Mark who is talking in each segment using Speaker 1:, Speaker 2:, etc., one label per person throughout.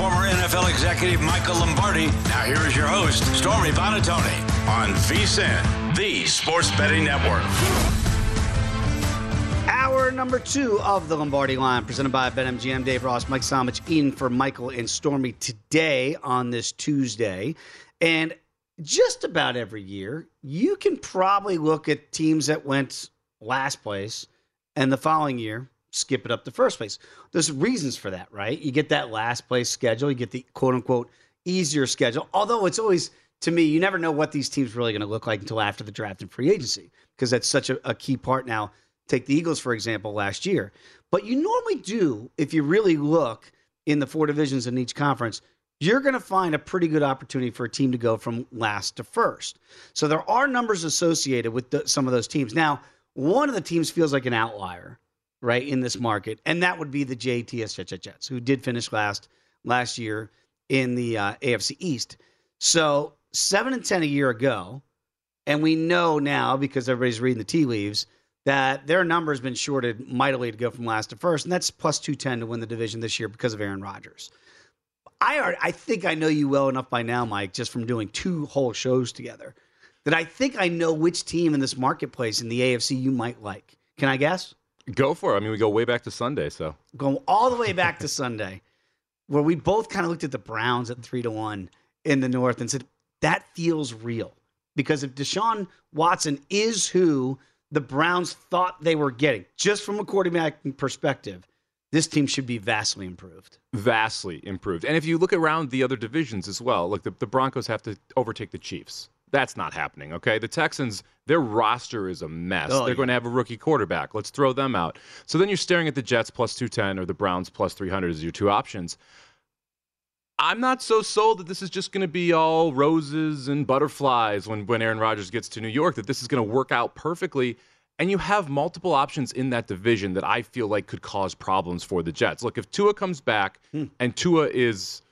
Speaker 1: Former NFL executive Michael Lombardi. Now here is your host, Stormy Buonantony on VSIN, the Sports Betting Network.
Speaker 2: Hour number two of the Lombardi line, presented by BetMGM. Dave Ross, Mike Somich, in for Michael and Stormy today on this Tuesday. And just about every year, you can probably look at teams that went last place and the following year skip it up to first place. There's reasons for that, right? You get that last place schedule, you get the quote unquote easier schedule. Although it's always, to me, you never know what these teams really going to look like until after the draft and free agency, because that's such a, a key part now. Take the Eagles, for example, last year. But you normally do, if you really look in the four divisions in each conference, you're going to find a pretty good opportunity for a team to go from last to first. So there are numbers associated with the, some of those teams. Now, one of the teams feels like an outlier, right, in this market, and that would be the JTS Jets, who did finish last last year in the uh, AFC East. So seven and ten a year ago, and we know now because everybody's reading the tea leaves that their number has been shorted mightily to go from last to first, and that's plus two ten to win the division this year because of Aaron Rodgers. I I think I know you well enough by now, Mike, just from doing two whole shows together, that I think I know which team in this marketplace in the AFC you might like. Can I guess?
Speaker 3: Go for it. I mean, we go way back to Sunday, so
Speaker 2: Going all the way back to Sunday, where we both kind of looked at the Browns at three to one in the North and said that feels real because if Deshaun Watson is who the Browns thought they were getting, just from a quarterback perspective, this team should be vastly improved.
Speaker 3: vastly improved. And if you look around the other divisions as well, look, the, the Broncos have to overtake the Chiefs. That's not happening, okay? The Texans, their roster is a mess.
Speaker 2: Oh,
Speaker 3: They're
Speaker 2: yeah.
Speaker 3: going to have a rookie quarterback. Let's throw them out. So then you're staring at the Jets plus 210 or the Browns plus 300 as your two options. I'm not so sold that this is just going to be all roses and butterflies when, when Aaron Rodgers gets to New York, that this is going to work out perfectly. And you have multiple options in that division that I feel like could cause problems for the Jets. Look, if Tua comes back hmm. and Tua is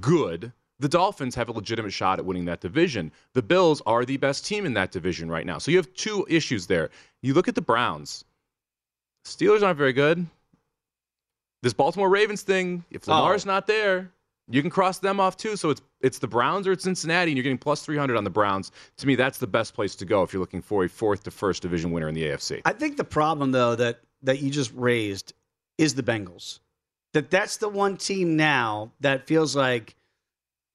Speaker 3: good, the Dolphins have a legitimate shot at winning that division. The Bills are the best team in that division right now. So you have two issues there. You look at the Browns. Steelers aren't very good. This Baltimore Ravens thing, if Lamar's oh. not there, you can cross them off too. So it's it's the Browns or it's Cincinnati, and you're getting plus 300 on the Browns. To me, that's the best place to go if you're looking for a fourth to first division winner in the AFC.
Speaker 2: I think the problem though that that you just raised is the Bengals. That that's the one team now that feels like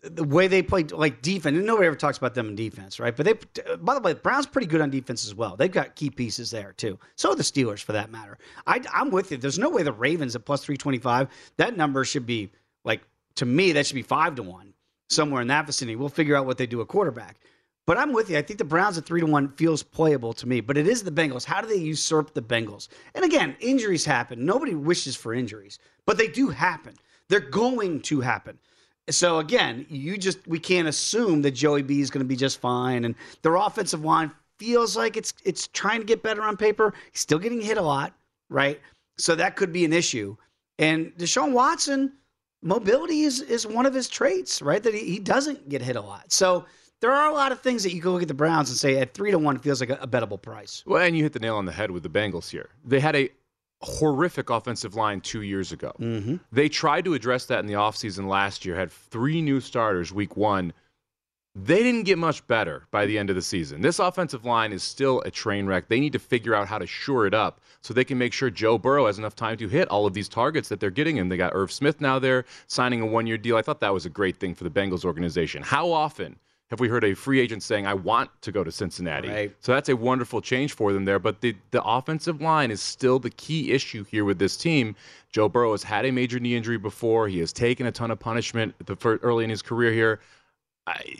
Speaker 2: the way they play like defense. And nobody ever talks about them in defense, right? But they, by the way, the Browns pretty good on defense as well. They've got key pieces there too. So are the Steelers for that matter. I, I'm with you. There's no way the Ravens at plus three twenty five. That number should be like to me that should be five to one somewhere in that vicinity. We'll figure out what they do at quarterback. But I'm with you. I think the Browns at three to one feels playable to me. But it is the Bengals. How do they usurp the Bengals? And again, injuries happen. Nobody wishes for injuries, but they do happen. They're going to happen. So again, you just we can't assume that Joey B is going to be just fine. And their offensive line feels like it's it's trying to get better on paper. He's still getting hit a lot, right? So that could be an issue. And Deshaun Watson, mobility is is one of his traits, right? That he, he doesn't get hit a lot. So there are a lot of things that you can look at the Browns and say at three to one feels like a, a bettable price.
Speaker 3: Well, and you hit the nail on the head with the Bengals here. They had a horrific offensive line two years ago.
Speaker 2: Mm-hmm.
Speaker 3: They tried to address that in the offseason last year, had three new starters week one. They didn't get much better by the end of the season. This offensive line is still a train wreck. They need to figure out how to shore it up so they can make sure Joe Burrow has enough time to hit all of these targets that they're getting him. They got Irv Smith now there signing a one year deal. I thought that was a great thing for the Bengals organization. How often have we heard a free agent saying, I want to go to Cincinnati?
Speaker 2: Right.
Speaker 3: So that's a wonderful change for them there. But the, the offensive line is still the key issue here with this team. Joe Burrow has had a major knee injury before. He has taken a ton of punishment the, for, early in his career here. I,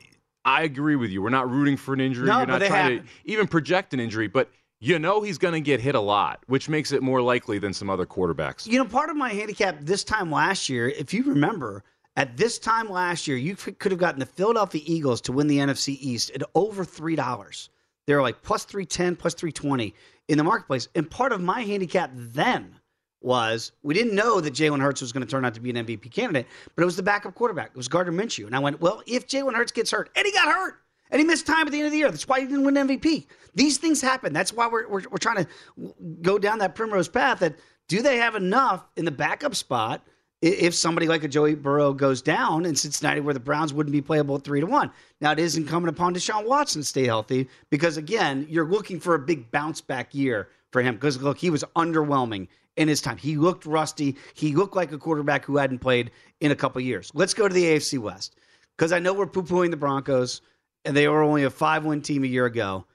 Speaker 3: I agree with you. We're not rooting for an injury.
Speaker 2: No,
Speaker 3: You're not trying
Speaker 2: happen.
Speaker 3: to even project an injury, but you know he's going to get hit a lot, which makes it more likely than some other quarterbacks.
Speaker 2: You know, part of my handicap this time last year, if you remember, at this time last year, you could have gotten the Philadelphia Eagles to win the NFC East at over three dollars. They were like plus three ten, plus three twenty in the marketplace. And part of my handicap then was we didn't know that Jalen Hurts was going to turn out to be an MVP candidate, but it was the backup quarterback. It was Gardner Minshew, and I went, well, if Jalen Hurts gets hurt, and he got hurt. And he missed time at the end of the year. That's why he didn't win MVP. These things happen. That's why we're, we're, we're trying to go down that primrose path. That do they have enough in the backup spot if somebody like a Joey Burrow goes down in Cincinnati, where the Browns wouldn't be playable at three to one? Now it is incumbent upon Deshaun Watson to stay healthy because again, you're looking for a big bounce back year for him because look, he was underwhelming in his time. He looked rusty. He looked like a quarterback who hadn't played in a couple years. Let's go to the AFC West because I know we're poo pooing the Broncos and they were only a five win team a year ago.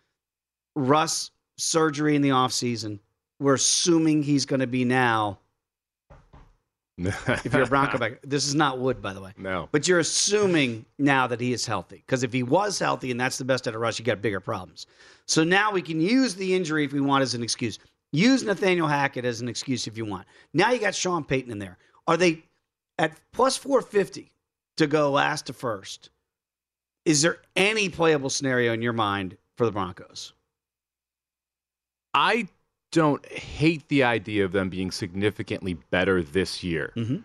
Speaker 2: Russ surgery in the offseason. We're assuming he's going to be now. If you're a Bronco back, this is not wood, by the way.
Speaker 3: No.
Speaker 2: But you're assuming now that he is healthy. Because if he was healthy and that's the best out of Russ, you got bigger problems. So now we can use the injury if we want as an excuse. Use Nathaniel Hackett as an excuse if you want. Now you got Sean Payton in there. Are they at plus 450 to go last to first? Is there any playable scenario in your mind for the Broncos?
Speaker 3: I don't hate the idea of them being significantly better this year.
Speaker 2: Mhm.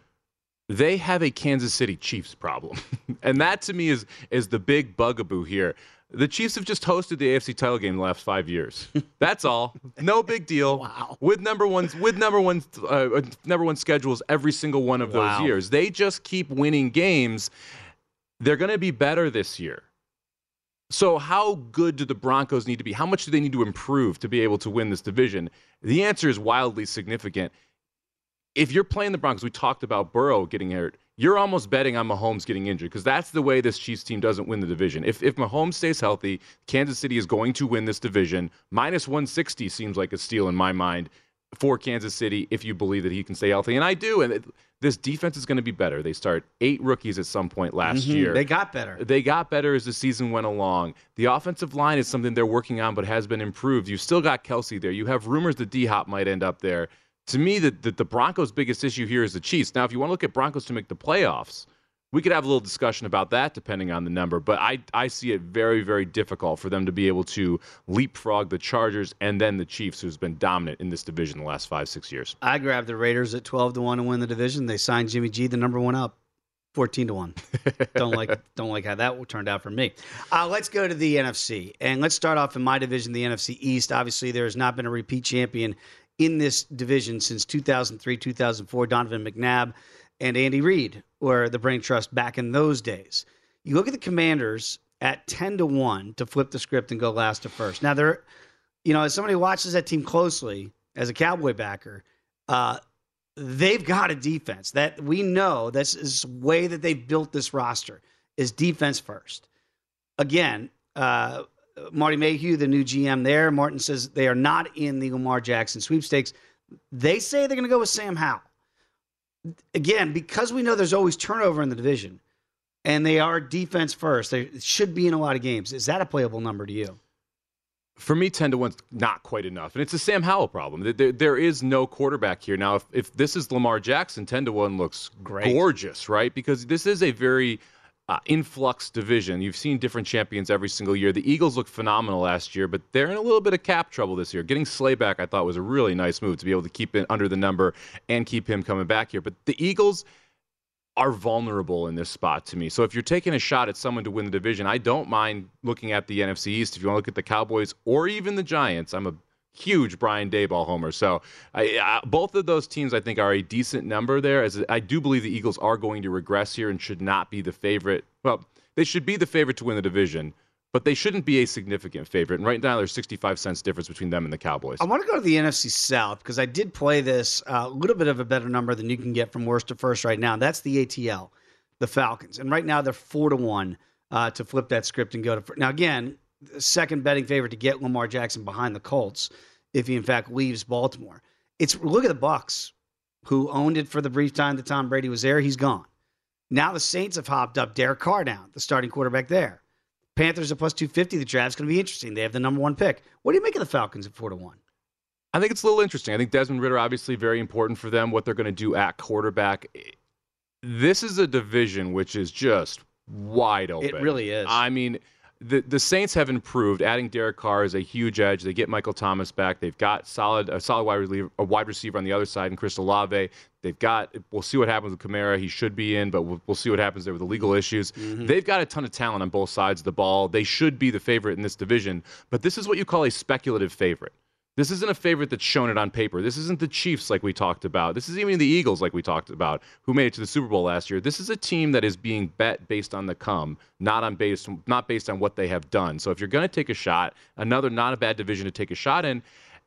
Speaker 3: They have a Kansas City Chiefs problem. and that to me is is the big bugaboo here. The Chiefs have just hosted the AFC title game the last five years. That's all. No big deal.
Speaker 2: Wow.
Speaker 3: With number one, with number one, uh, number one schedules every single one of
Speaker 2: Wow.
Speaker 3: those years. They just keep winning games. They're going to be better this year. So, how good do the Broncos need to be? How much do they need to improve to be able to win this division? The answer is wildly significant. If you're playing the Broncos, we talked about Burrow getting hurt. You're almost betting on Mahomes getting injured because that's the way this Chiefs team doesn't win the division. If if Mahomes stays healthy, Kansas City is going to win this division. Minus 160 seems like a steal in my mind for Kansas City if you believe that he can stay healthy, and I do. And it, this defense is going to be better. They start eight rookies at some point last
Speaker 2: Mhm.
Speaker 3: year.
Speaker 2: They got better.
Speaker 3: They got better as the season went along. The offensive line is something they're working on, but has been improved. You've still got Kelce there. You have rumors that D Hop might end up there. To me, the, the, the Broncos' biggest issue here is the Chiefs. Now, if you want to look at Broncos to make the playoffs, we could have a little discussion about that depending on the number, but I, I see it very, very difficult for them to be able to leapfrog the Chargers and then the Chiefs, who's been dominant in this division the last five, six years.
Speaker 2: I grabbed the Raiders at 12 to 1 to win the division. They signed Jimmy G, the number one up, 14 to 1. don't like don't like how that turned out for me. Uh, let's go to the NFC. And let's start off in my division, the NFC East. Obviously, there has not been a repeat champion in this division since 2003, 2004. Donovan McNabb and Andy Reid were the brain trust back in those days. You look at the Commanders at 10 to 1 to flip the script and go last to first. Now, they're, you know, as somebody watches that team closely, as a Cowboy backer, uh, they've got a defense that we know this is way that they've built this roster is defense first. Again, uh, Marty Mayhew, the new GM there, Martin says they are not in the Lamar Jackson sweepstakes. They say they're going to go with Sam Howell. Again, because we know there's always turnover in the division, and they are defense first, they should be in a lot of games. Is that a playable number to you?
Speaker 3: For me, 10 to 1's not quite enough. And it's a Sam Howell problem. There, there is no quarterback here. Now, if, if this is Lamar Jackson, 10 to 1 looks
Speaker 2: Great.
Speaker 3: gorgeous, right? Because this is a very uh, influx division. You've seen different champions every single year. The Eagles looked phenomenal last year, but they're in a little bit of cap trouble this year. Getting Slay back, I thought, was a really nice move to be able to keep it under the number and keep him coming back here. But the Eagles are vulnerable in this spot to me. So if you're taking a shot at someone to win the division, I don't mind looking at the NFC East. If you want to look at the Cowboys or even the Giants, I'm a huge Brian Daboll homer. So I, I, both of those teams, I think, are a decent number there. As I do believe the Eagles are going to regress here and should not be the favorite. Well, they should be the favorite to win the division. But they shouldn't be a significant favorite. And right now, there's 65 cents difference between them and the Cowboys.
Speaker 2: I want to go to the NFC South because I did play this a uh, little bit of a better number than you can get from worst to first right now. That's the ATL, the Falcons. And right now, they're four to one uh, to flip that script and go to. Now, again, second betting favorite to get Lamar Jackson behind the Colts if he in fact leaves Baltimore. It's look at the Bucs, who owned it for the brief time that Tom Brady was there. He's gone. Now the Saints have hopped up Derek Carr down, the starting quarterback there. Panthers are plus two fifty. The draft's going to be interesting. They have the number one pick. What do you make of the Falcons at four to one?
Speaker 3: I think it's a little interesting. I think Desmond Ridder obviously very important for them. What they're going to do at quarterback. This is a division which is just wide open.
Speaker 2: It really is.
Speaker 3: I mean, the the Saints have improved. Adding Derek Carr is a huge edge. They get Michael Thomas back. They've got solid a solid wide receiver, a wide receiver on the other side, and Chris Olave. They've got. We'll see what happens with Kamara. He should be in, but we'll, we'll see what happens there with the legal issues. Mm-hmm. They've got a ton of talent on both sides of the ball. They should be the favorite in this division. But this is what you call a speculative favorite. This isn't a favorite that's shown it on paper. This isn't the Chiefs like we talked about. This is even the Eagles like we talked about, who made it to the Super Bowl last year. This is a team that is being bet based on the come, not on based not based on what they have done. So if you're going to take a shot, another not a bad division to take a shot in.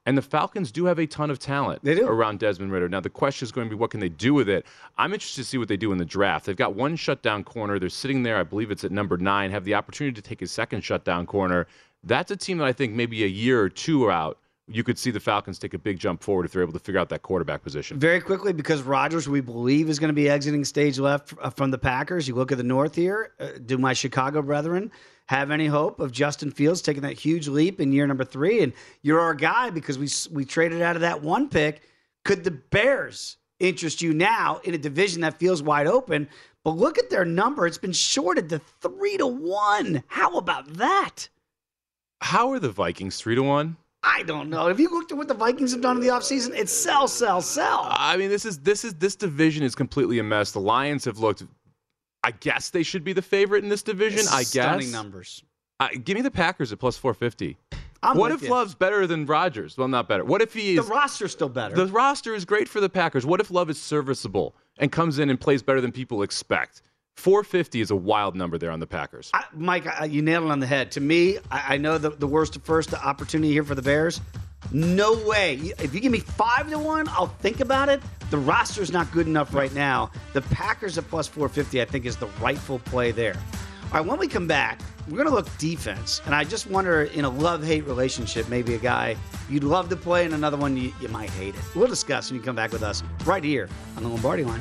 Speaker 3: And the Falcons do have a ton of talent around Desmond Ridder. Now the question is going to be what can they do with it? I'm interested to see what they do in the draft. They've got one shutdown corner. They're sitting there, I believe it's at number nine, have the opportunity to take a second shutdown corner. That's a team that I think maybe a year or two out you could see the Falcons take a big jump forward if they're able to figure out that quarterback position.
Speaker 2: Very quickly, because Rodgers, we believe, is going to be exiting stage left uh, from the Packers. You look at the North here. Uh, do my Chicago brethren have any hope of Justin Fields taking that huge leap in year number three? And you're our guy because we we traded out of that one pick. Could the Bears interest you now in a division that feels wide open? But look at their number; it's been shorted to three to one. How about that?
Speaker 3: How are the Vikings three to one?
Speaker 2: I don't know. If you looked at what the Vikings have done in the offseason, it's sell, sell, sell.
Speaker 3: I mean, this is this is this division is completely a mess. The Lions have looked. I guess they should be the favorite in this division. It's I guess
Speaker 2: stunning numbers.
Speaker 3: Uh, give me the Packers at plus four fifty. what if you. Love's better than Rodgers? Well, not better. What if he
Speaker 2: is? The roster's still better.
Speaker 3: The roster is great for the Packers. What if Love is serviceable and comes in and plays better than people expect? 450 is a wild number there on the Packers.
Speaker 2: I, Mike, I, you nailed it on the head. To me, I, I know the, the worst first opportunity here for the Bears. No way. If you give me five to one, I'll think about it. The roster is not good enough right now. The Packers at plus 450, I think, is the rightful play there. All right, when we come back, we're going to look defense. And I just wonder in a love hate relationship, maybe a guy you'd love to play and another one you, you might hate it. We'll discuss when you come back with us right here on the Lombardi line.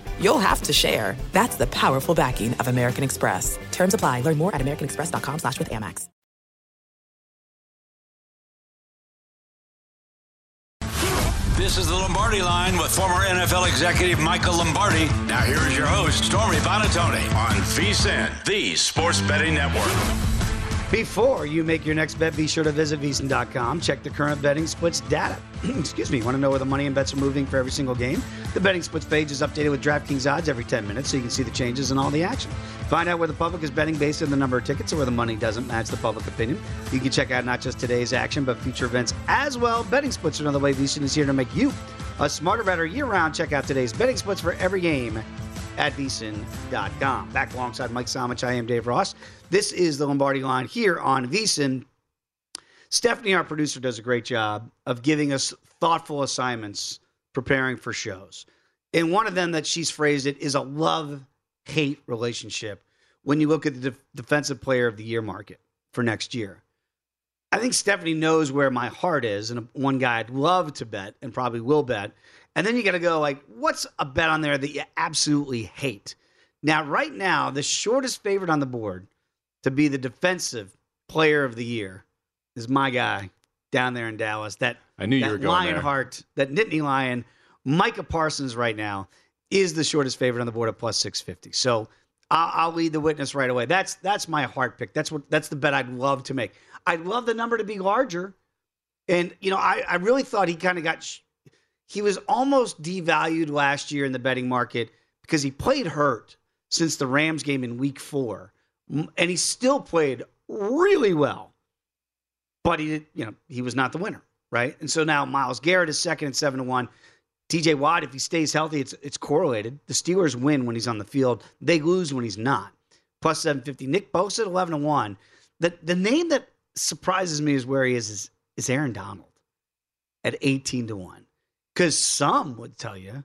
Speaker 4: you'll have to share. That's the powerful backing of American Express. Terms apply. Learn more at americanexpress.com slash with Amex.
Speaker 1: This is the Lombardi line with former NFL executive Michael Lombardi. Now here is your host, Stormy Buonantony on VSIN, the sports betting network.
Speaker 2: Before you make your next bet, be sure to visit VSiN.com. Check the current betting splits data. Excuse me. Want to know where the money and bets are moving for every single game? The betting splits page is updated with DraftKings odds every 10 minutes so you can see the changes and all the action. Find out where the public is betting based on the number of tickets or where the money doesn't match the public opinion. You can check out not just today's action, but future events as well. Betting splits are another way VSiN is here to make you a smarter better year round. Check out today's betting splits for every game at vsin.com. Back alongside Mike Somich, I am Dave Ross. This is the Lombardi line here on VSiN. Stephanie, our producer, does a great job of giving us thoughtful assignments preparing for shows. And one of them that she's phrased it is a love hate relationship when you look at the defensive player of the year market for next year. I think Stephanie knows where my heart is, and one guy I'd love to bet and probably will bet. And then you got to go like, what's a bet on there that you absolutely hate? Now, right now, the shortest favorite on the board to be the defensive player of the year is my guy down there in Dallas. That
Speaker 3: I knew
Speaker 2: that
Speaker 3: you were going
Speaker 2: Lionheart, that Nittany Lion, Micah Parsons right now is the shortest favorite on the board at plus six fifty. So I'll, I'll lead the witness right away. That's that's my heart pick. That's what that's the bet I'd love to make. I'd love the number to be larger. And you know, I, I really thought he kind of got sh- he was almost devalued last year in the betting market because he played hurt since the Rams game in week four. And he still played really well. But he did, you know, he was not the winner, right? And so now Myles Garrett is second at seven to one. TJ Watt, if he stays healthy, it's it's correlated. The Steelers win when he's on the field. They lose when he's not. Plus 750. Nick Bosa at 11 to 1. The the name that surprises me is where he is is, is Aaron Donald at 18 to 1. Because some would tell you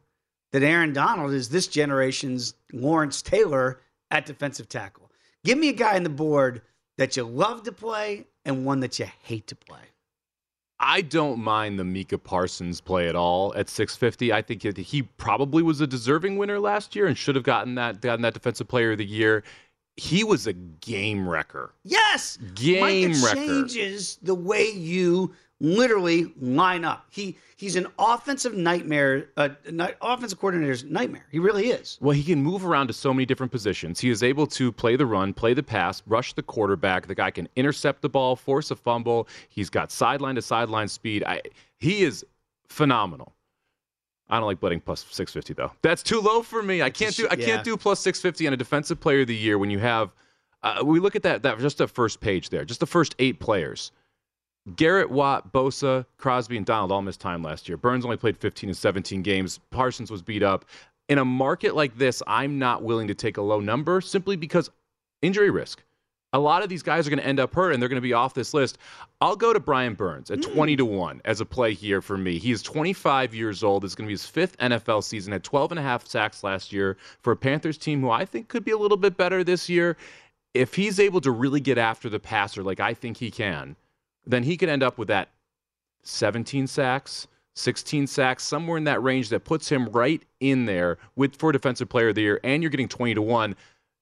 Speaker 2: that Aaron Donald is this generation's Lawrence Taylor at defensive tackle. Give me a guy on the board that you love to play and one that you hate to play.
Speaker 3: I don't mind the Micah Parsons play at all at 650. I think he probably was a deserving winner last year and should have gotten that gotten that defensive player of the year. He was a game wrecker.
Speaker 2: Yes,
Speaker 3: Game
Speaker 2: Micah
Speaker 3: wrecker.
Speaker 2: changes the way you literally line up. He he's an offensive nightmare, uh, offensive coordinator's nightmare. He really is.
Speaker 3: Well, he can move around to so many different positions. He is able to play the run, play the pass, rush the quarterback. The guy can intercept the ball, force a fumble. He's got sideline to sideline speed. I, he is phenomenal. I don't like betting plus 650 though. That's too low for me. I can't do I can't do plus 650 on a defensive player of the year when you have uh, we look at that that just the first page there, just the first 8 players. Garrett, Watt, Bosa, Crosby, and Donald all missed time last year. Burns only played 15 and 17 games. Parsons was beat up. In a market like this, I'm not willing to take a low number simply because injury risk. A lot of these guys are going to end up hurt and they're going to be off this list. I'll go to Brian Burns at 20 to 1 as a play here for me. He is 25 years old. It's going to be his fifth NFL season. Had 12 and a half sacks last year for a Panthers team who I think could be a little bit better this year. If he's able to really get after the passer like I think he can, then he could end up with that 17 sacks, 16 sacks, somewhere in that range that puts him right in there with for defensive player of the year, and you're getting 20 to 1.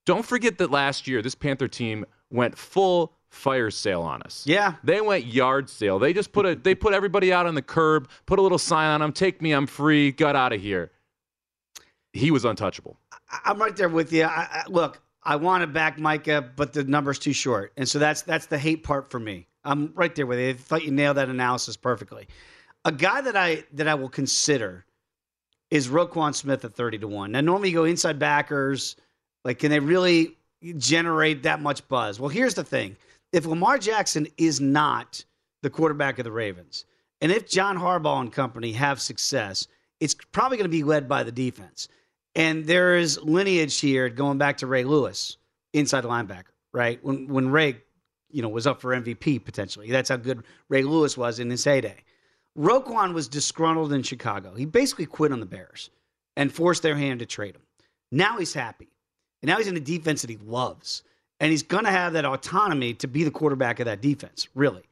Speaker 3: Don't forget that last year this Panther team went full fire sale on us.
Speaker 2: Yeah.
Speaker 3: They went yard sale. They just put a they put everybody out on the curb, put a little sign on them, take me, I'm free, got out of here. He was untouchable.
Speaker 2: I'm right there with you. I, I, look, I want to back Micah, but the number's too short, and so that's that's the hate part for me. I'm right there with you. I thought you nailed that analysis perfectly. A guy that I that I will consider is Roquan Smith at 30 to one. Now, normally you go inside backers. Like, can they really generate that much buzz? Well, here's the thing: if Lamar Jackson is not the quarterback of the Ravens, and if John Harbaugh and company have success, it's probably going to be led by the defense. And there is lineage here going back to Ray Lewis, inside linebacker, right? When when Ray, you know, was up for MVP potentially. That's how good Ray Lewis was in his heyday. Roquan was disgruntled in Chicago. He basically quit on the Bears and forced their hand to trade him. Now he's happy. And now he's in a defense that he loves. And he's going to have that autonomy to be the quarterback of that defense, really.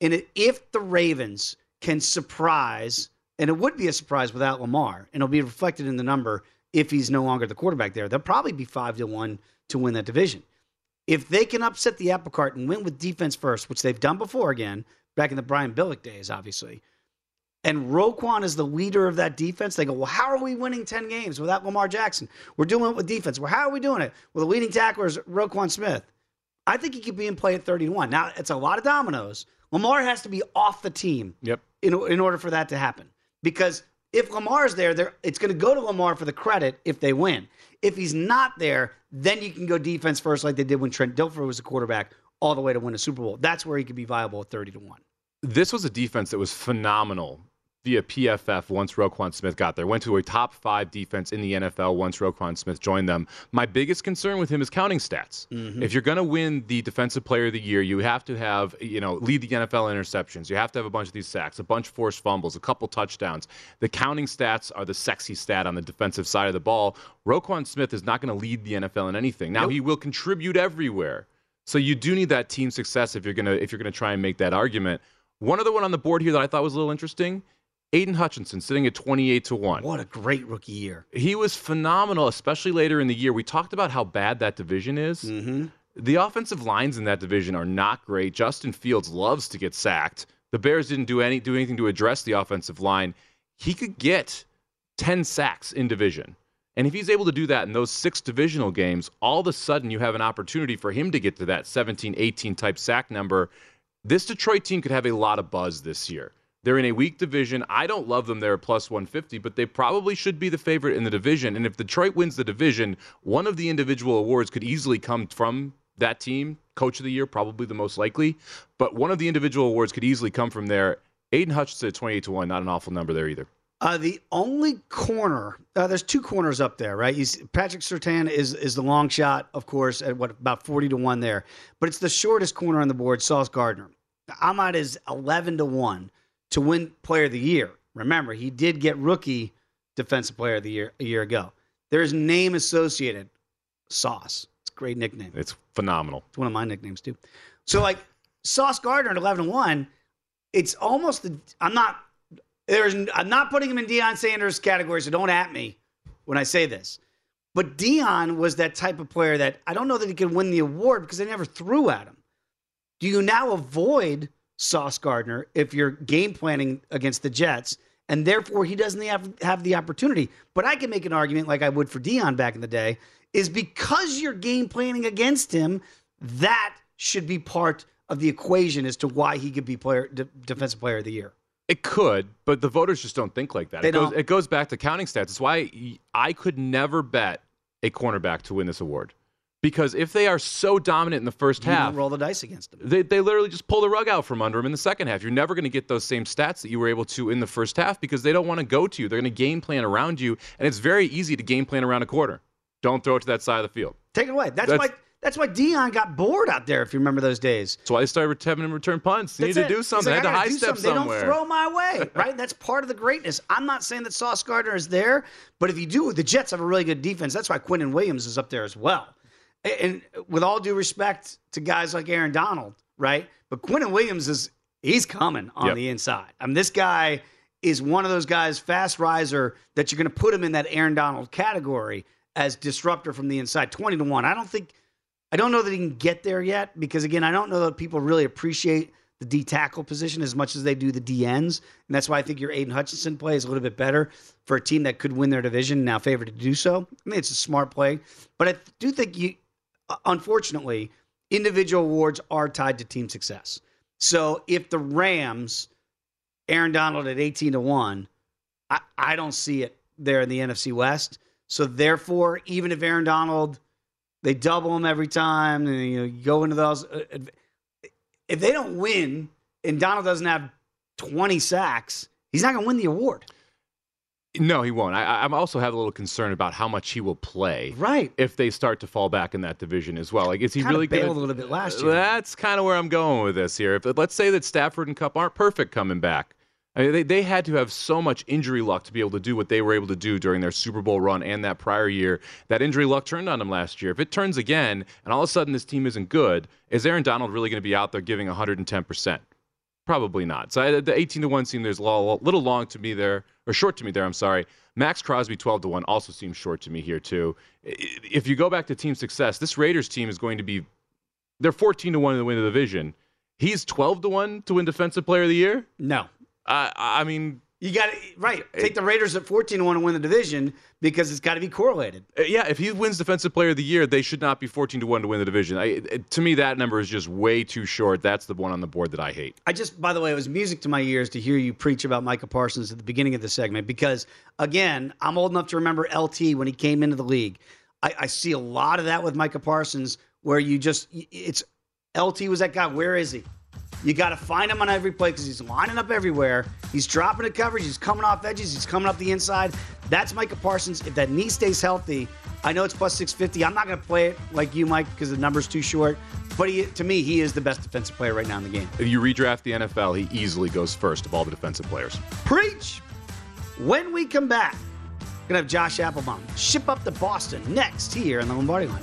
Speaker 2: And if the Ravens can surprise, and it would be a surprise without Lamar, and it'll be reflected in the number if he's no longer the quarterback there, they'll probably be five to one to win that division. If they can upset the apple cart and win with defense first, which they've done before again, back in the Brian Billick days, obviously, and Roquan is the leader of that defense, they go, well, how are we winning 10 games without Lamar Jackson? We're doing it with defense. Well, how are we doing it? Well, the leading tackler is Roquan Smith. I think he could be in play at 31. Now, it's a lot of dominoes. Lamar has to be off the team
Speaker 3: Yep.
Speaker 2: in, in order for that to happen. Because if Lamar's there, there it's going to go to Lamar for the credit if they win. If he's not there, then you can go defense first, like they did when Trent Dilfer was a quarterback, all the way to win a Super Bowl. That's where he could be viable at 30 to 1.
Speaker 3: This was a defense that was phenomenal via PFF once Roquan Smith got there. Went to a top five defense in the NFL once Roquan Smith joined them. My biggest concern with him is counting stats. Mm-hmm. If you're going to win the Defensive Player of the Year, you have to have, you know, lead the NFL in interceptions. You have to have a bunch of these sacks, a bunch of forced fumbles, a couple touchdowns. The counting stats are the sexy stat on the defensive side of the ball. Roquan Smith is not going to lead the NFL in anything. Now, he will contribute everywhere. So you do need that team success if you're gonna if you're gonna try and make that argument. One other one on the board here that I thought was a little interesting: Aiden Hutchinson sitting at 28 to one.
Speaker 2: What a great rookie year.
Speaker 3: He was phenomenal, especially later in the year. We talked about how bad that division is.
Speaker 2: Mm-hmm.
Speaker 3: The offensive lines in that division are not great. Justin Fields loves to get sacked. The Bears didn't do any do anything to address the offensive line. He could get 10 sacks in division. And if he's able to do that in those six divisional games, all of a sudden you have an opportunity for him to get to that 17, 18 type sack number. This Detroit team could have a lot of buzz this year. They're in a weak division. I don't love them. They're plus 150, but they probably should be the favorite in the division. And if Detroit wins the division, one of the individual awards could easily come from that team. Coach of the year, probably the most likely. But one of the individual awards could easily come from there. Aiden Hutchinson at 28 to 1, not an awful number there either.
Speaker 2: Uh, the only corner, uh, there's two corners up there, right? See, Patrick Surtain is is the long shot, of course, at what about 40 to 1 there. But it's the shortest corner on the board, Sauce Gardner. Ahmad is 11 to 1 to win player of the year. Remember, he did get rookie defensive player of the year a year ago. There's name associated, Sauce. It's a great nickname.
Speaker 3: It's phenomenal.
Speaker 2: It's one of my nicknames too. So like Sauce Gardner at 11 1, it's almost the I'm not there's I'm not putting him in Deion Sanders category, so don't at me when I say this. But Deion was that type of player that I don't know that he could win the award because they never threw at him. Do you now avoid Sauce Gardner if you're game planning against the Jets, and therefore he doesn't have, have the opportunity? But I can make an argument like I would for Deion back in the day, is because you're game planning against him, that should be part of the equation as to why he could be player de- defensive player of the year.
Speaker 3: It could, but the voters just don't think like that. It, goes, it goes back to counting stats. It's why I could never bet a cornerback to win this award. Because if they are so dominant in the first
Speaker 2: You
Speaker 3: half,
Speaker 2: roll the dice against him.
Speaker 3: they, they literally just pull the rug out from under them in the second half. You're never going to get those same stats that you were able to in the first half because they don't want to go to you. They're going to game plan around you, and it's very easy to game plan around a quarter. Don't throw it to that side of the field.
Speaker 2: Take it away. That's,
Speaker 3: That's-
Speaker 2: why that's why Deion got bored out there. If you remember those days.
Speaker 3: That's why they started having him return punts. They to do something.
Speaker 2: like,
Speaker 3: they had to high step
Speaker 2: something.
Speaker 3: somewhere.
Speaker 2: They don't throw my way, right? That's part of the greatness. I'm not saying that Sauce Gardner is there, but if you do, the Jets have a really good defense. That's why Quinnen Williams is up there as well. And with all due respect to guys like Aaron Donald, right? But Quinnen Williams is he's coming on
Speaker 3: Yep.
Speaker 2: the inside. I mean, this guy is one of those guys, fast riser, that you're going to put him in that Aaron Donald category as disruptor from the inside. Twenty to one. I don't think. I don't know that he can get there yet because again, I don't know that people really appreciate the D tackle position as much as they do the D ends, and that's why I think your Aiden Hutchinson play is a little bit better for a team that could win their division. Now favored to do so. I mean, it's a smart play, but I do think you, unfortunately, individual awards are tied to team success. So if the Rams, Aaron Donald at eighteen to one, I, I don't see it there in the NFC West. So therefore, even if Aaron Donald they double him every time, and you know go into those. uh, If they don't win and Donald doesn't have twenty sacks, he's not going to win the award.
Speaker 3: No, he won't. I, I- I'm also have a little concern about how much he will play.
Speaker 2: Right.
Speaker 3: If they start to fall back in that division as well, like is he
Speaker 2: Kinda
Speaker 3: really going
Speaker 2: bailed a little bit last year.
Speaker 3: That's kind of where I'm going with this here. If let's say that Stafford and Kupp aren't perfect coming back, I mean, they they had to have so much injury luck to be able to do what they were able to do during their Super Bowl run and that prior year. That injury luck turned on them last year. If it turns again, and all of a sudden this team isn't good, is Aaron Donald really going to be out there giving 110 percent? Probably not. So I, the 18 to 1 seemed there's a little, little long to me there, or short to me there, I'm sorry. Maxx Crosby 12 to 1 also seems short to me here, too. If you go back to team success, this Raiders team is going to be, they're 14 to 1 to win the division. He's 12 to 1 to win Defensive Player of the Year?
Speaker 2: No,
Speaker 3: I I mean,
Speaker 2: You got to right. Take the Raiders at fourteen to one to win the division because it's got to be correlated.
Speaker 3: Uh, yeah, if he wins Defensive Player of the Year, they should not be fourteen to one to win the division. I, it, to me, that number is just way too short. That's the one on the board that I hate.
Speaker 2: I just, by the way, it was music to my ears to hear you preach about Micah Parsons at the beginning of the segment because, again, I'm old enough to remember LT when he came into the league. I, I see a lot of that with Micah Parsons, where you just it's LT was that guy. Where is he? You got to find him on every play because he's lining up everywhere. He's dropping the coverage. He's coming off edges. He's coming up the inside. That's Micah Parsons. If that knee stays healthy, I know it's plus 650. I'm not going to play it like you, Mike, because the number's too short. But he, to me, he is the best defensive player right now in the game.
Speaker 3: If you redraft the NFL, he easily goes first of all the defensive players.
Speaker 2: Preach! When we come back, we're going to have Josh Appelbaum ship up to Boston next here on the Lombardi line.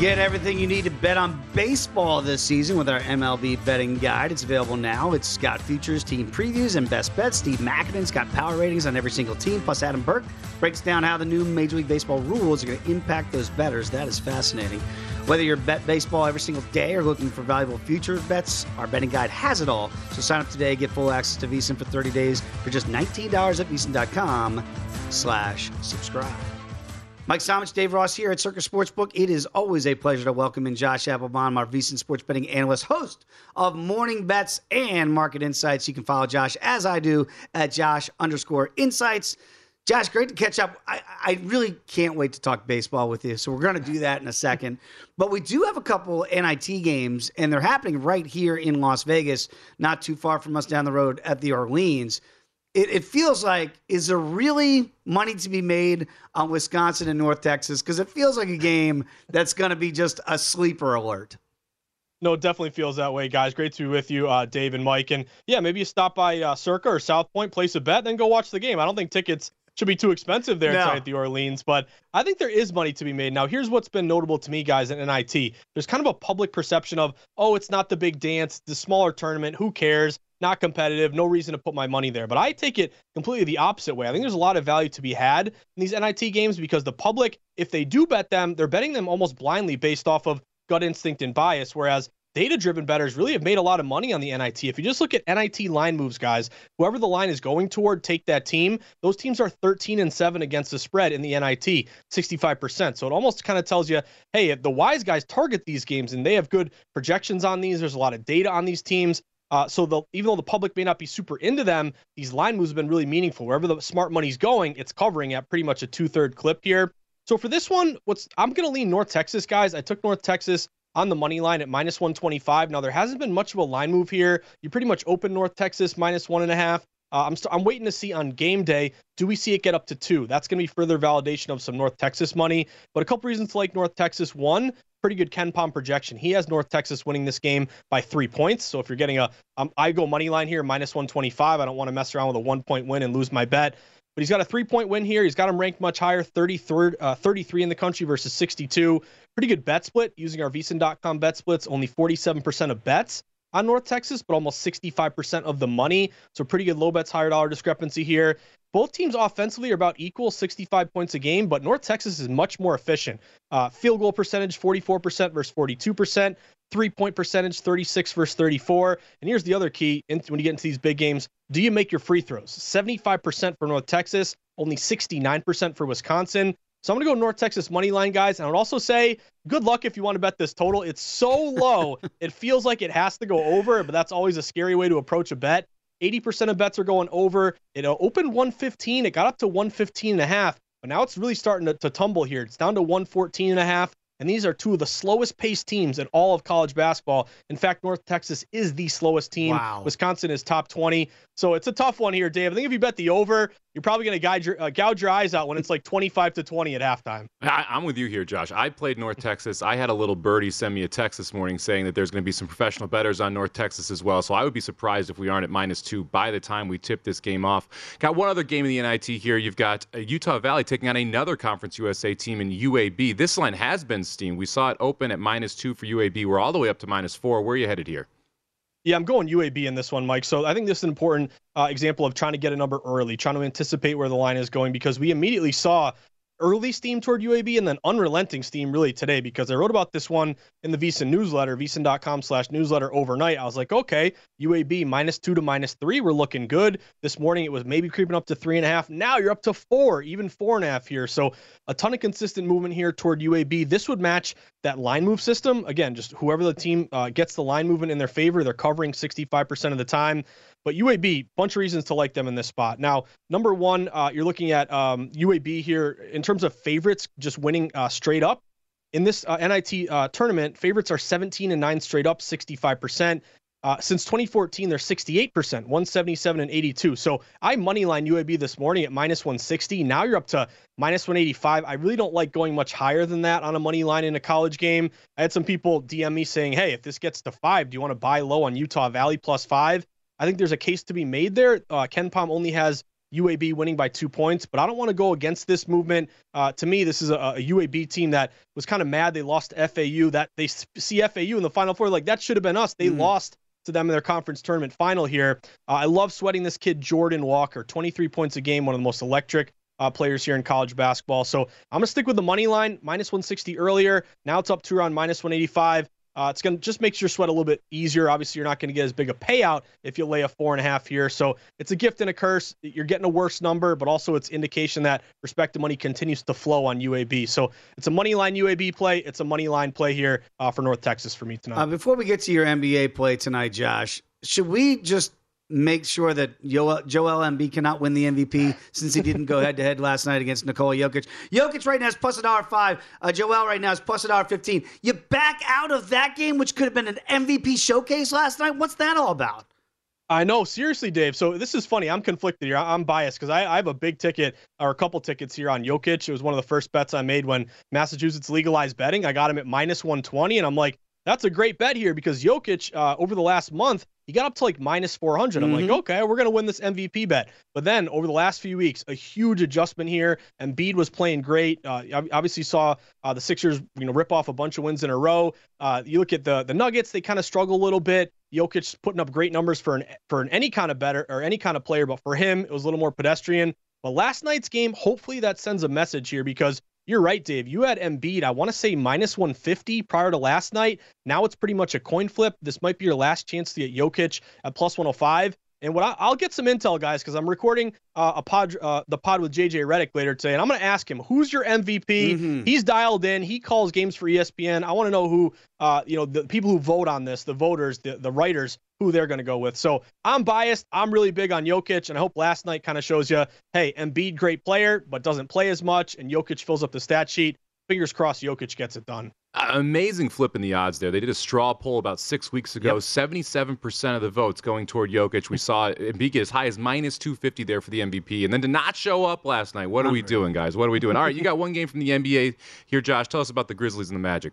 Speaker 2: Get everything you need to bet on baseball this season with our MLB betting guide. It's available now. It's got futures, team previews, and best bets. Steve Makinen's got power ratings on every single team. Plus, Adam Burke breaks down how the new Major League Baseball rules are going to impact those betters. That is fascinating. Whether you're bet baseball every single day or looking for valuable future bets, our betting guide has it all. So sign up today, get full access to VSIN for 30 days for just $19 at VSIN.com slash subscribe. Mike Somich, Dave Ross here at Circa Sportsbook. It is always a pleasure to welcome in Josh Appelbaum, our VSIN sports betting analyst, host of Morning Bets and Market Insights. You can follow Josh as I do at Josh underscore Insights. Josh, great to catch up. I, I really can't wait to talk baseball with you. So we're going to do that in a second. But we do have a couple NIT games, and they're happening right here in Las Vegas, not too far from us down the road at the Orleans. It, it feels like, is there really money to be made on Wisconsin and North Texas? Because it feels like a game that's going to be just a sleeper alert.
Speaker 5: No, it definitely feels that way, guys. Great to be with you, uh, Dave and Mike. And yeah, maybe you stop by uh, Circa or South Point, place a bet, then go watch the game. I don't think tickets should be too expensive there no. at the Orleans, but I think there is money to be made. Now, here's what's been notable to me, guys, in NIT. There's kind of a public perception of, oh, it's not the big dance, the smaller tournament, who cares? Not competitive, no reason to put my money there. But I take it completely the opposite way. I think there's a lot of value to be had in these NIT games because the public, if they do bet them, they're betting them almost blindly based off of gut instinct and bias. Whereas data driven bettors really have made a lot of money on the NIT. If you just look at NIT line moves, guys, whoever the line is going toward, take that team. Those teams are 13 and 7 against the spread in the NIT, 65%. So it almost kind of tells you, hey, if the wise guys target these games and they have good projections on these, there's a lot of data on these teams. Uh, so the, even though the public may not be super into them, these line moves have been really meaningful. Wherever the smart money's going, it's covering at pretty much a two third clip here. So for this one, what's I'm gonna lean North Texas, guys. I took North Texas on the money line at minus 125. Now, there hasn't been much of a line move here. You pretty much open North Texas minus one and a half. Uh, I'm, st- I'm waiting to see on game day, do we see it get up to two? That's going to be further validation of some North Texas money. But a couple reasons to like North Texas. One, pretty good KenPom projection. He has North Texas winning this game by three points. So if you're getting a, um, I go money line here, minus 125. I don't want to mess around with a one point win and lose my bet. But he's got a three point win here. He's got him ranked much higher, 33rd, uh, 33 in the country versus 62. Pretty good bet split using our VSIN.com bet splits. Only 47% of bets on North Texas, but almost 65% of the money. So pretty good low bets, higher dollar discrepancy here. Both teams offensively are about equal, 65 points a game, but North Texas is much more efficient. Uh, field goal percentage, 44% versus 42%. Three point percentage, 36 versus 34. And here's the other key when you get into these big games do you make your free throws? 75% for North Texas, only 69% for Wisconsin. So I'm going to go North Texas money line, guys. And I would also say good luck if you want to bet this total. It's so low, it feels like it has to go over, but that's always a scary way to approach a bet. 80% of bets are going over. It uh, opened 115. It got up to 115 and a half, but now it's really starting to, to tumble here. It's down to 114 and a half. And these are two of the slowest paced teams in all of college basketball. In fact, North Texas is the slowest team. Wow. Wisconsin is top 20. So it's a tough one here, Dave. I think if you bet the over, you're probably going to your, uh, gouge your eyes out when it's like 25 to 20 at halftime.
Speaker 3: I, am with you here, Josh. I played North Texas. I had a little birdie send me a text this morning saying that there's going to be some professional bettors on North Texas as well. So I would be surprised if we aren't at minus two by the time we tip this game off. Got one other game in the NIT here. You've got uh, Utah Valley taking on another Conference USA team in UAB. This line has been steamed. We saw it open at minus two for UAB. We're all the way up to minus four. Where are you headed here?
Speaker 5: Yeah, I'm going UAB in this one, Mike. So I think this is an important uh, example of trying to get a number early, trying to anticipate where the line is going because we immediately saw early steam toward UAB and then unrelenting steam really today because I wrote about this one in the VSiN newsletter, vsin.com slash newsletter overnight. I was like, okay, UAB minus two to minus three. We're looking good. This morning it was maybe creeping up to three and a half. Now you're up to four, even four and a half here. So a ton of consistent movement here toward UAB. This would match that line move system. Again, just whoever the team uh, gets the line movement in their favor, they're covering 65% of the time. But UAB, bunch of reasons to like them in this spot. Now, number one, uh, you're looking at um, UAB here in terms of favorites, just winning uh, straight up. In this uh, NIT uh, tournament, favorites are 17 and 9 straight up, 65%. Uh, since 2014, they're 68%, 177 and 82. So I moneyline UAB this morning at minus 160. Now you're up to minus 185. I really don't like going much higher than that on a money line in a college game. I had some people DM me saying, hey, if this gets to five, do you want to buy low on Utah Valley plus five? I think there's a case to be made there. Uh, KenPom only has UAB winning by two points, but I don't want to go against this movement. Uh, to me, this is a, a, UAB team that was kind of mad they lost to FAU. That they see FAU in the Final Four, like that should have been us. They mm. lost to them in their conference tournament final here. Uh, I love sweating this kid Jordan Walker, 23 points a game, one of the most electric uh, players here in college basketball. So I'm gonna stick with the money line, minus 160 earlier. Now it's up to around minus 185. Uh, it's going to just makes your sweat a little bit easier. Obviously, you're not going to get as big a payout if you lay a four and a half here. So it's a gift and a curse. You're getting a worse number, but also it's indication that respective money continues to flow on UAB. So it's a money line UAB play. It's a money line play here uh, for North Texas for me tonight. Uh,
Speaker 2: before we get to your NBA play tonight, Josh, should we just make sure that Joel, Joel Embiid cannot win the MVP since he didn't go head to head last night against Nikola Jokic. Jokic right now is plus a dollar five. Uh, Joel right now is plus a dollar fifteen. You back out of that game, which could have been an MVP showcase last night. What's that all about?
Speaker 5: I know, seriously, Dave. So this is funny. I'm conflicted here. I'm biased because I, I, have a big ticket or a couple tickets here on Jokic. It was one of the first bets I made when Massachusetts legalized betting. I got him at minus 120, and I'm like, that's a great bet here because Jokic uh, over the last month he got up to like minus 400. I'm mm-hmm. like, okay, we're going to win this MVP bet. But then over the last few weeks, a huge adjustment here. And Embiid was playing great. Uh, obviously saw uh, the Sixers, you know, rip off a bunch of wins in a row. Uh, you look at the the Nuggets; they kind of struggle a little bit. Jokic putting up great numbers for an for an, any kind of better or any kind of player, but for him, it was a little more pedestrian. But last night's game, hopefully that sends a message here because you're right, Dave. You had Embiid, I want to say minus 150 prior to last night. Now it's pretty much a coin flip. This might be your last chance to get Jokic at plus 105. And what I, will get some intel, guys, because I'm recording uh, a pod, uh, the pod with JJ Redick later today, and I'm going to ask him who's your MVP. Mm-hmm. He's dialed in. He calls games for ESPN. I want to know who, uh, you know, the people who vote on this, the voters, the the writers, who they're going to go with. So I'm biased. I'm really big on Jokic, and I hope last night kind of shows you, hey, Embiid, great player, but doesn't play as much, and Jokic fills up the stat sheet. Fingers crossed, Jokic gets it done.
Speaker 3: Amazing flip in the odds there. They did a straw poll about six weeks ago. Yep. 77% of the votes going toward Jokic. We saw Embiid as high as minus 250 there for the MVP. And then to not show up last night. What are we doing, guys? What are we doing? All right, you got one game from the NBA here, Josh. Tell us about the Grizzlies and the Magic.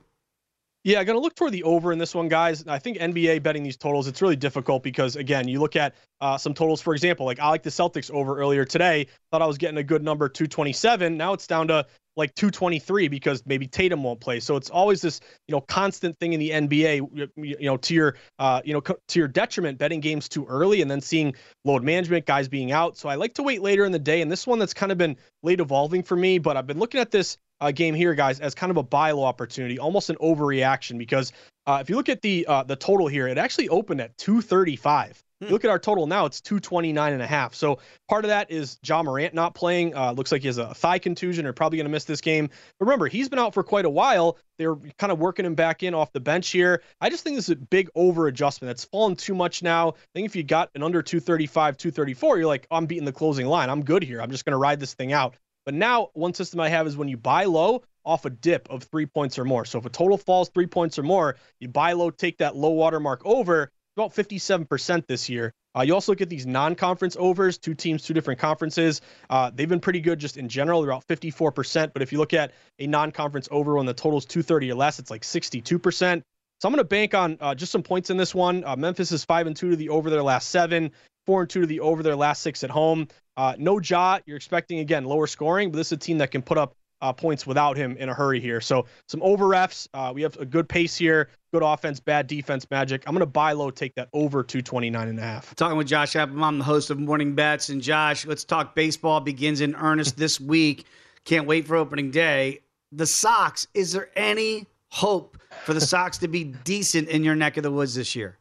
Speaker 5: Yeah, I'm going to look toward the over in this one, guys. I think NBA betting these totals, it's really difficult because, again, you look at uh, some totals, for example, like I like the Celtics over earlier today. Thought I was getting a good number, 227. Now it's down to like 223 because maybe Tatum won't play. So it's always this, you know, constant thing in the NBA, you know, to your, uh, you know, to your detriment, betting games too early and then seeing load management, guys being out. So I like to wait later in the day. And this one that's kind of been late evolving for me, but I've been looking at this uh, game here, guys, as kind of a buy low opportunity, almost an overreaction. Because uh, if you look at the uh, the total here, it actually opened at 235. Hmm. Look at our total now; it's 229 and a half. So part of that is Ja Morant not playing. Uh, looks like he has a thigh contusion, or probably going to miss this game. But remember, he's been out for quite a while. They're kind of working him back in off the bench here. I just think this is a big over adjustment. That's fallen too much now. I think if you got an under 235, 234, you're like, oh, I'm beating the closing line. I'm good here. I'm just going to ride this thing out. But now, one system I have is when you buy low off a dip of three points or more. So if a total falls three points or more, you buy low, take that low water mark over. About 57% this year. Uh, you also get these non-conference overs, two teams, two different conferences. Uh, they've been pretty good just in general. They're about 54%. But if you look at a non-conference over when the total's 230 or less, it's like 62%. So I'm going to bank on uh, just some points in this one. Uh, Memphis is five and two to the over their last seven, four and two to the over their last six at home. Uh, no Ja, you're expecting again lower scoring, but this is a team that can put up uh, points without him in a hurry here. So some over refs. Uh, we have a good pace here, good offense, bad defense magic. I'm going to buy low, take that over 229 and a half.
Speaker 2: Talking with Josh Appelbaum, the host of Morning Bets. And Josh, let's talk baseball begins in earnest this week. Can't wait for opening day. The Sox, is there any hope for the Sox to be decent in your neck of the woods this year?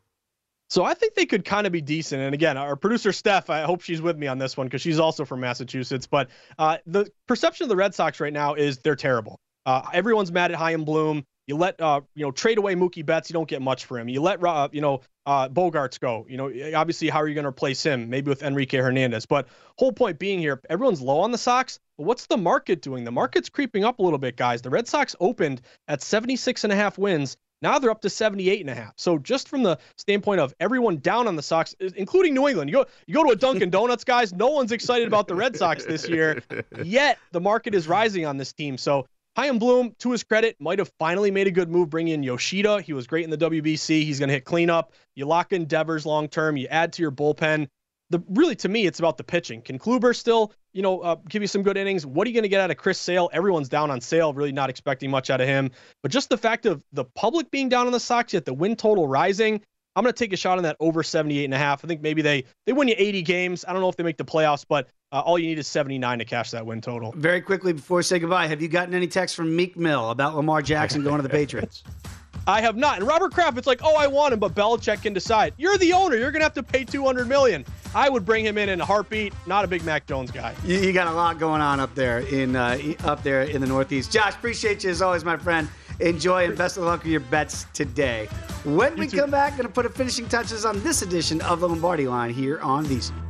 Speaker 5: So I think they could kind of be decent. And again, our producer Steph, I hope she's with me on this one because she's also from Massachusetts. But uh, the perception of the Red Sox right now is they're terrible. Uh, everyone's mad at Chaim Bloom. You let uh, you know trade away Mookie Betts, you don't get much for him. You let uh, you know uh, Bogaerts go. You know, obviously, how are you going to replace him? Maybe with Enrique Hernandez. But whole point being here, everyone's low on the Sox. But what's the market doing? The market's creeping up a little bit, guys. The Red Sox opened at 76 and a half wins. Now they're up to 78 and a half. So just from the standpoint of everyone down on the Sox, including New England, you go you go to a Dunkin' Donuts, guys. No one's excited about the Red Sox this year. Yet the market is rising on this team. So Chaim Bloom, to his credit, might have finally made a good move bringing in Yoshida. He was great in the WBC. He's going to hit cleanup. You lock in Devers long term. You add to your bullpen the really to me it's about the pitching. Can Kluber still, you know, uh, give you some good innings? What are you going to get out of Chris Sale? Everyone's down on Sale, really not expecting much out of him. But just the fact of the public being down on the Sox, yet the win total rising, I'm going to take a shot on that over 78 and a half. I think maybe they they win you 80 games. I don't know if they make the playoffs, but uh, all you need is 79 to cash that win total.
Speaker 2: Very quickly before we say goodbye, have you gotten any texts from Meek Mill about Lamar Jackson going to the Patriots?
Speaker 5: I have not. And Robert Kraft, it's like, oh, I want him, but Belichick can decide. You're the owner. You're gonna have to pay 200 million. I would bring him in in a heartbeat. Not a big Mac Jones guy.
Speaker 2: You, you got a lot going on up there in uh, up there in the Northeast. Josh, appreciate you as always, my friend. Enjoy and best of luck with your bets today. When you we too. come back, going to put a finishing touches on this edition of the Lombardi Line here on VSiN.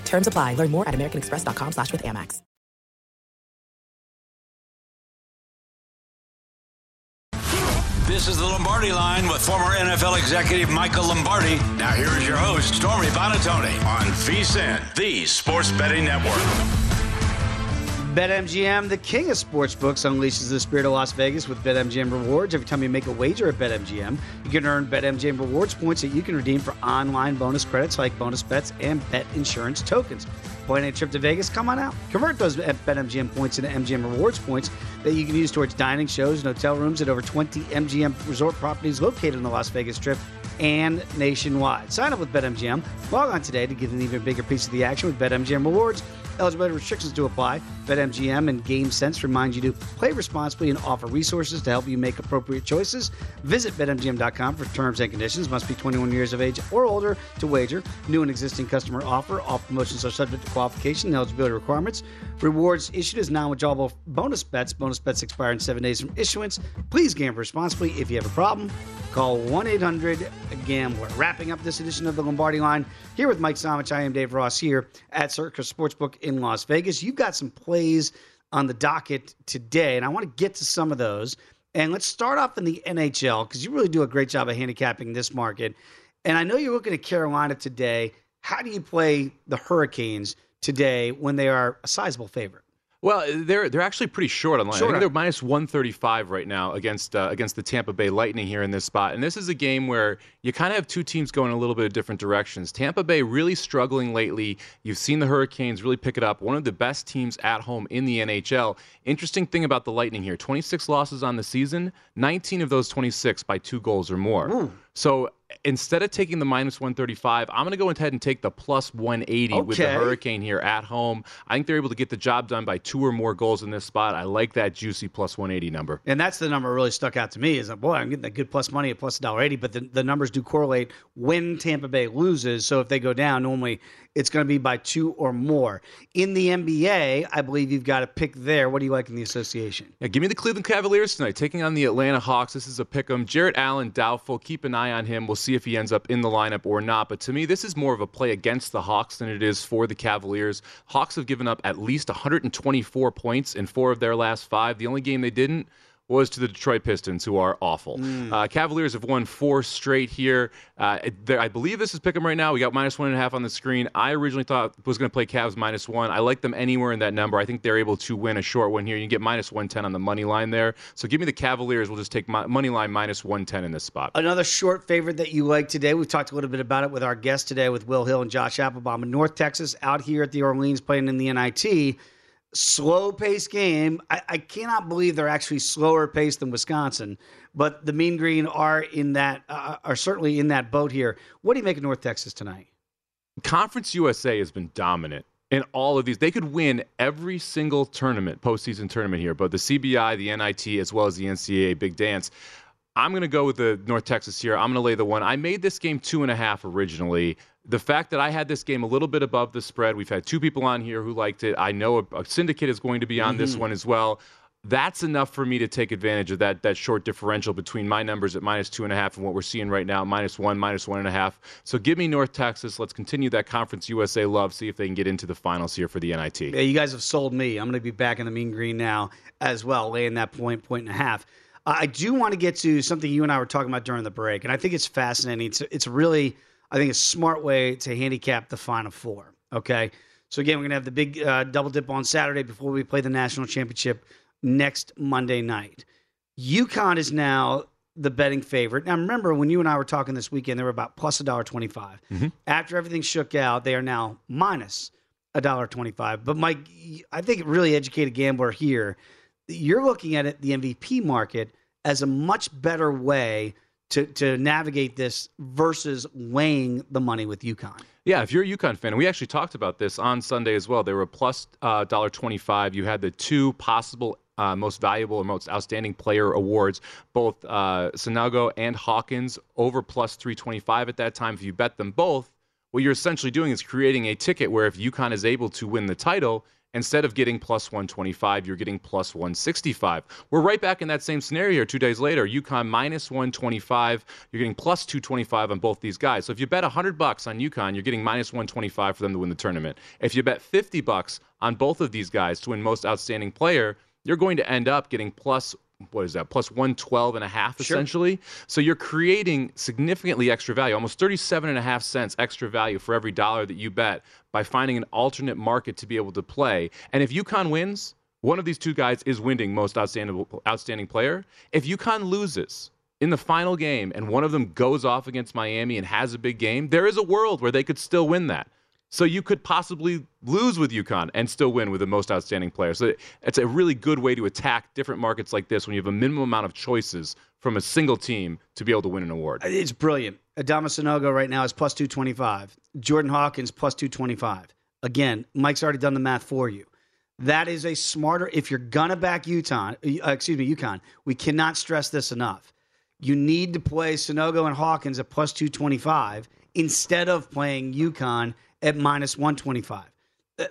Speaker 4: Terms apply. Learn more at americanexpress.com slash with Amex.
Speaker 1: This is the Lombardi line with former NFL executive Michael Lombardi. Now here is your host, Stormy Buonantony on VSiN, the sports betting network.
Speaker 2: BetMGM, the king of sportsbooks, unleashes the spirit of Las Vegas with BetMGM rewards. Every time you make a wager at BetMGM, you can earn BetMGM rewards points that you can redeem for online bonus credits like bonus bets and bet insurance tokens. Plan a trip to Vegas? Come on out. Convert those BetMGM points into MGM rewards points that you can use towards dining, shows, and hotel rooms at over 20 MGM resort properties located in the Las Vegas Strip and nationwide. Sign up with BetMGM. Log on today to get an even bigger piece of the action with BetMGM rewards. Eligibility restrictions to apply. BetMGM and GameSense remind you to play responsibly and offer resources to help you make appropriate choices. Visit BetMGM.com for terms and conditions. Must be 21 years of age or older to wager. New and existing customer offer. All promotions are subject to qualification and eligibility requirements. Rewards issued as non-withdrawable bonus bets. Bonus bets expire in seven days from issuance. Please gamble responsibly. If you have a problem, call 1-800-GAMBLER. Wrapping up this edition of the Lombardi Line here with Mike Somich. I am Dave Ross here at Circa Sportsbook in Las Vegas. You've got some plays on the docket today, and I want to get to some of those. And let's start off in the NHL because you really do a great job of handicapping this market. And I know you're looking at Carolina today. How do you play the Hurricanes today when they are a sizable favorite?
Speaker 3: Well, they're they're actually pretty short on line. I think they're minus 135 right now against uh, against the Tampa Bay Lightning here in this spot. And this is a game where you kind of have two teams going a little bit of different directions. Tampa Bay really struggling lately. You've seen the Hurricanes really pick it up. One of the best teams at home in the NHL. Interesting thing about the Lightning here: 26 losses on the season, 19 of those 26 by two goals or more. Ooh. So instead of taking the minus 135, I'm going to go ahead and take the plus 180 okay. with the Hurricane here at home. I think they're able to get the job done by two or more goals in this spot. I like that juicy plus 180 number.
Speaker 2: And that's the number really stuck out to me is that, boy, I'm getting that good plus money at plus $1.80, but the, the numbers do correlate when Tampa Bay loses. So if they go down, normally it's going to be by two or more. In the NBA, I believe you've got a pick there. What do you like in the association?
Speaker 3: Yeah, give me the Cleveland Cavaliers tonight, taking on the Atlanta Hawks. This is a pick 'em. Jarrett Allen, doubtful. Keep an eye on him. We'll see if he ends up in the lineup or not. But to me, this is more of a play against the Hawks than it is for the Cavaliers. Hawks have given up at least 124 points in four of their last five. The only game they didn't was to the Detroit Pistons, who are awful. Mm. Uh, Cavaliers have won four straight here. Uh, I believe this is Pick'em right now. We got minus one and a half on the screen. I originally thought was going to play Cavs minus one. I like them anywhere in that number. I think they're able to win a short one here. You get minus 110 on the money line there. So give me the Cavaliers. We'll just take money line minus 110 in this spot.
Speaker 2: Another short favorite that you like today. We've talked a little bit about it with our guest today with Will Hill and Josh Appelbaum in North Texas out here at the Orleans playing in the NIT slow paced game. I, I, cannot believe they're actually slower paced than Wisconsin, but the Mean Green are in that uh, are certainly in that boat here. What do you make of North Texas tonight?
Speaker 3: Conference USA has been dominant in all of these. They could win every single tournament, postseason tournament here, but the CBI, the NIT, as well as the NCAA Big Dance. I'm going to go with the North Texas here. I'm going to lay the one. I made this game two and a half originally the fact that I had this game a little bit above the spread, we've had two people on here who liked it. I know a, a syndicate is going to be on mm-hmm. this one as well. That's enough for me to take advantage of that that short differential between my numbers at minus two and a half and what we're seeing right now, minus one, minus one and a half. So give me North Texas. Let's continue that Conference USA love. See if they can get into the finals here for the NIT.
Speaker 2: Yeah, you guys have sold me. I'm going to be back in the mean green now as well, laying that point, point and a half. I do want to get to something you and I were talking about during the break, and I think it's fascinating. It's it's really I think a smart way to handicap the Final Four. Okay. So again, we're gonna have the big uh, double dip on Saturday before we play the national championship next Monday night. UConn is now the betting favorite. Now remember when you and I were talking this weekend, they were about plus a dollar twenty five. Mm-hmm. After everything shook out, they are now minus a dollar twenty five. But Mike, I think really educated gambler here, you're looking at it the MVP market as a much better way to to navigate this versus weighing the money with UConn.
Speaker 3: Yeah, if you're a UConn fan, and we actually talked about this on Sunday as well. They were plus uh, dollar twenty five. You had the two possible uh, most valuable or most outstanding player awards, both uh, Sanogo and Hawkins, over plus 325 at that time. If you bet them both, what you're essentially doing is creating a ticket where if UConn is able to win the title, Instead of getting plus 125, you're getting plus 165. We're right back in that same scenario two days later. UConn minus 125. You're getting plus 225 on both these guys. So if you bet 100 bucks on UConn, you're getting minus 125 for them to win the tournament. If you bet 50 bucks on both of these guys to win most outstanding player, you're going to end up getting plus what is that plus 112 and a half essentially? Sure. so you're creating significantly extra value almost 37 and a half cents extra value for every dollar that you bet by finding an alternate market to be able to play. And if UConn wins one of these two guys is winning most outstanding outstanding player. If UConn loses in the final game and one of them goes off against Miami and has a big game there is a world where they could still win that so you could possibly lose with UConn and still win with the most outstanding player. So it's a really good way to attack different markets like this when you have a minimum amount of choices from a single team to be able to win an award.
Speaker 2: It's brilliant. Adama Sanogo right now is plus 225. Jordan Hawkins plus 225. Again, Mike's already done the math for you. That is a smarter. If you're gonna back Utah, uh, excuse me, UConn, we cannot stress this enough. You need to play Sanogo and Hawkins at plus 225 instead of playing UConn at minus 125.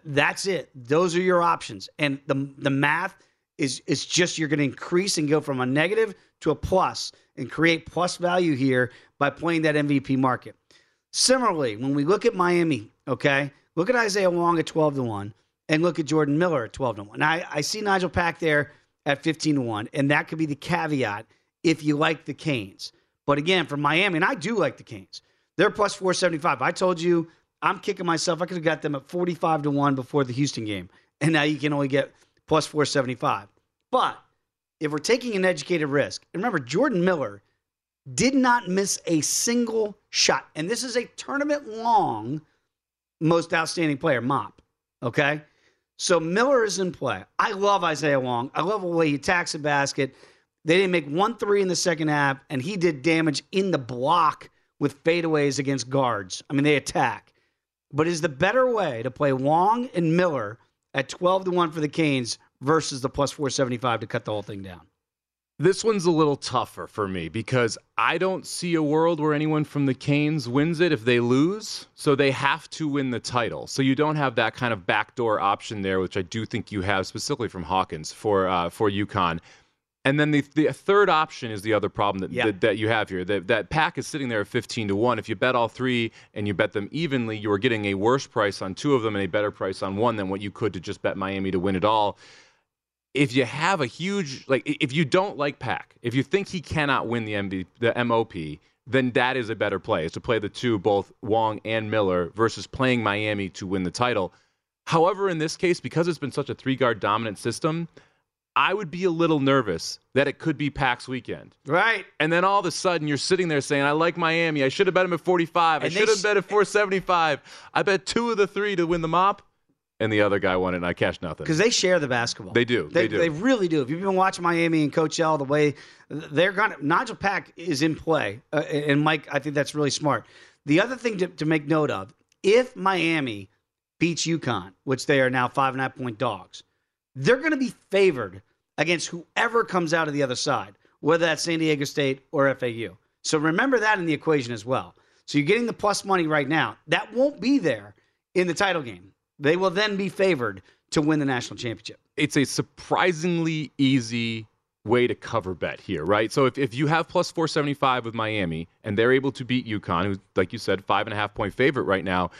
Speaker 2: That's it. Those are your options. And the the math is is just you're going to increase and go from a negative to a plus and create plus value here by playing that MVP market. Similarly, when we look at Miami, okay, look at Isaiah Wong at 12 to 1 and look at Jordan Miller at 12 to 1. I, I see Nigel Pack there at 15 to 1, and that could be the caveat if you like the Canes. But again, for Miami, and I do like the Canes, they're plus 475. I told you I'm kicking myself. I could have got them at 45 to 1 before the Houston game. And now you can only get plus 475. But if we're taking an educated risk, and remember, Jordan Miller did not miss a single shot. And this is a tournament long most outstanding player mop. Okay? So Miller is in play. I love Isaiah Wong. I love the way he attacks the basket. They didn't make one three in the second half, and he did damage in the block with fadeaways against guards. I mean, they attack. But is the better way to play Wong and Miller at 12 to 1 for the Canes versus the plus 475 to cut the whole thing down?
Speaker 3: This one's a little tougher for me because I don't see a world where anyone from the Canes wins it if they lose. So they have to win the title. So you don't have that kind of backdoor option there, which I do think you have specifically from Hawkins for uh, for UConn. And then the, the third option is the other problem that, yeah. that, that, you have here. That, that pack is sitting there at 15 to 1. If you bet all three and you bet them evenly, you are getting a worse price on two of them and a better price on one than what you could to just bet Miami to win it all if you have a huge like if you don't like Pack, if you think he cannot win the MV, the MOP, then that is a better play. Is to play the two, both Wong and Miller, versus playing Miami to win the title. However, in this case, because it's been such a three guard dominant system, I would be a little nervous that it could be Pack's weekend.
Speaker 2: Right.
Speaker 3: And then all of a sudden you're sitting there saying, I like Miami. I should have bet him at 45. And I should have sh- bet at 475. I bet two of the three to win the mop and the other guy won it, and I cashed nothing.
Speaker 2: Because they share the basketball.
Speaker 3: They do.
Speaker 2: They,
Speaker 3: they, do.
Speaker 2: They really do. If you've been watching Miami and Coach L, the way they're going to, Nigel Pack is in play. Uh, and Mike, I think that's really smart. The other thing to, to make note of if Miami beats UConn, which they are now five and a half point dogs, they're going to be favored against whoever comes out of the other side, whether that's San Diego State or FAU. So remember that in the equation as well. So you're getting the plus money right now. That won't be there in the title game. They will then be favored to win the national championship.
Speaker 3: It's a surprisingly easy way to cover bet here, right? So if, if you have plus 475 with Miami and they're able to beat UConn, who's, like you said, five and a half point favorite right now,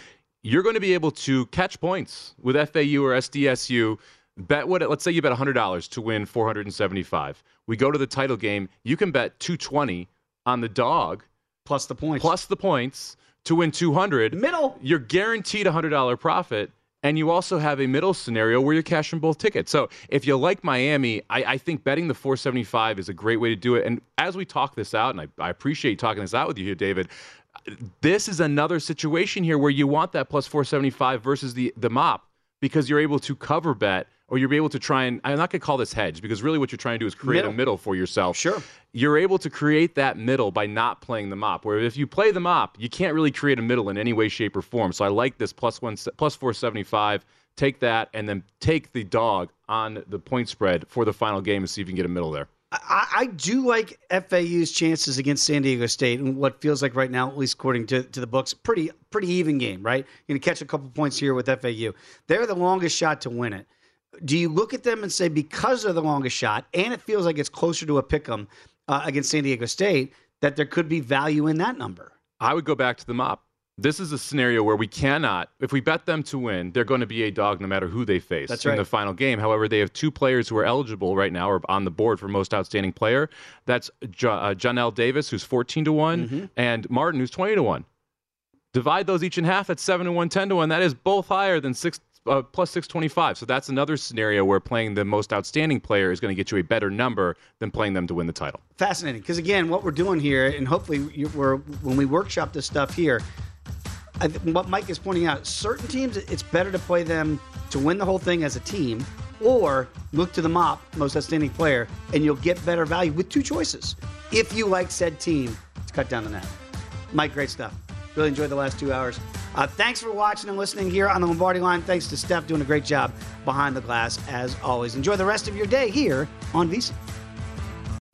Speaker 3: you're going to be able to catch points with FAU or SDSU. Bet what? Let's say you bet $100 to win 475. We go to the title game. You can bet 220 on the dog
Speaker 2: plus the points.
Speaker 3: Plus the points to win 200.
Speaker 2: Middle.
Speaker 3: You're guaranteed a $100 profit and you also have a middle scenario where you're cashing both tickets. So if you like Miami, I, I, think betting the 475 is a great way to do it. And as we talk this out, and I, I appreciate talking this out with you here, David, this is another situation here where you want that plus 475 versus the the mop because you're able to cover bet or you'll be able to try and I'm not going to call this hedge because really what you're trying to do is create middle. a middle for yourself.
Speaker 2: Sure.
Speaker 3: You're able to create that middle by not playing the mop. Where if you play the mop, you can't really create a middle in any way, shape, or form. So I like this plus one plus 475. Take that and then take the dog on the point spread for the final game and see if you can get a middle there.
Speaker 2: I, I, do like FAU's chances against San Diego State and what feels like right now, at least according to, to the books, pretty pretty even game, right? You're going to catch a couple points here with FAU. They're the longest shot to win it do you look at them and say because they're the longest shot and it feels like it's closer to a pick 'em uh, against San Diego State that there could be value in that number?
Speaker 3: I would go back to the mop. This is a scenario where we cannot, if we bet them to win, they're going to be a dog no matter who they face
Speaker 2: That's
Speaker 3: in
Speaker 2: right.
Speaker 3: the final game. However, they have two players who are eligible right now or on the board for most outstanding player. That's jo- uh, Johnell Davis, who's 14 to one mm-hmm. and Martin, who's 20 to 1. Divide those each in half, that's 7 to 1, 10 to 1. That is both higher than 6 uh, plus 625. So that's another scenario where playing the most outstanding player is going to get you a better number than playing them to win the title.
Speaker 2: Fascinating. Because again, what we're doing here, and hopefully we're when we workshop this stuff here, what Mike is pointing out, certain teams, it's better to play them to win the whole thing as a team, or look to the mop, most outstanding player, and you'll get better value with two choices. If you like said team, to cut down the net. Mike, great stuff. Really enjoyed the last two hours. Uh, thanks for watching and listening here on the Lombardi line. Thanks to Steph doing a great job behind the glass as always. Enjoy the rest of your day here on VSiN.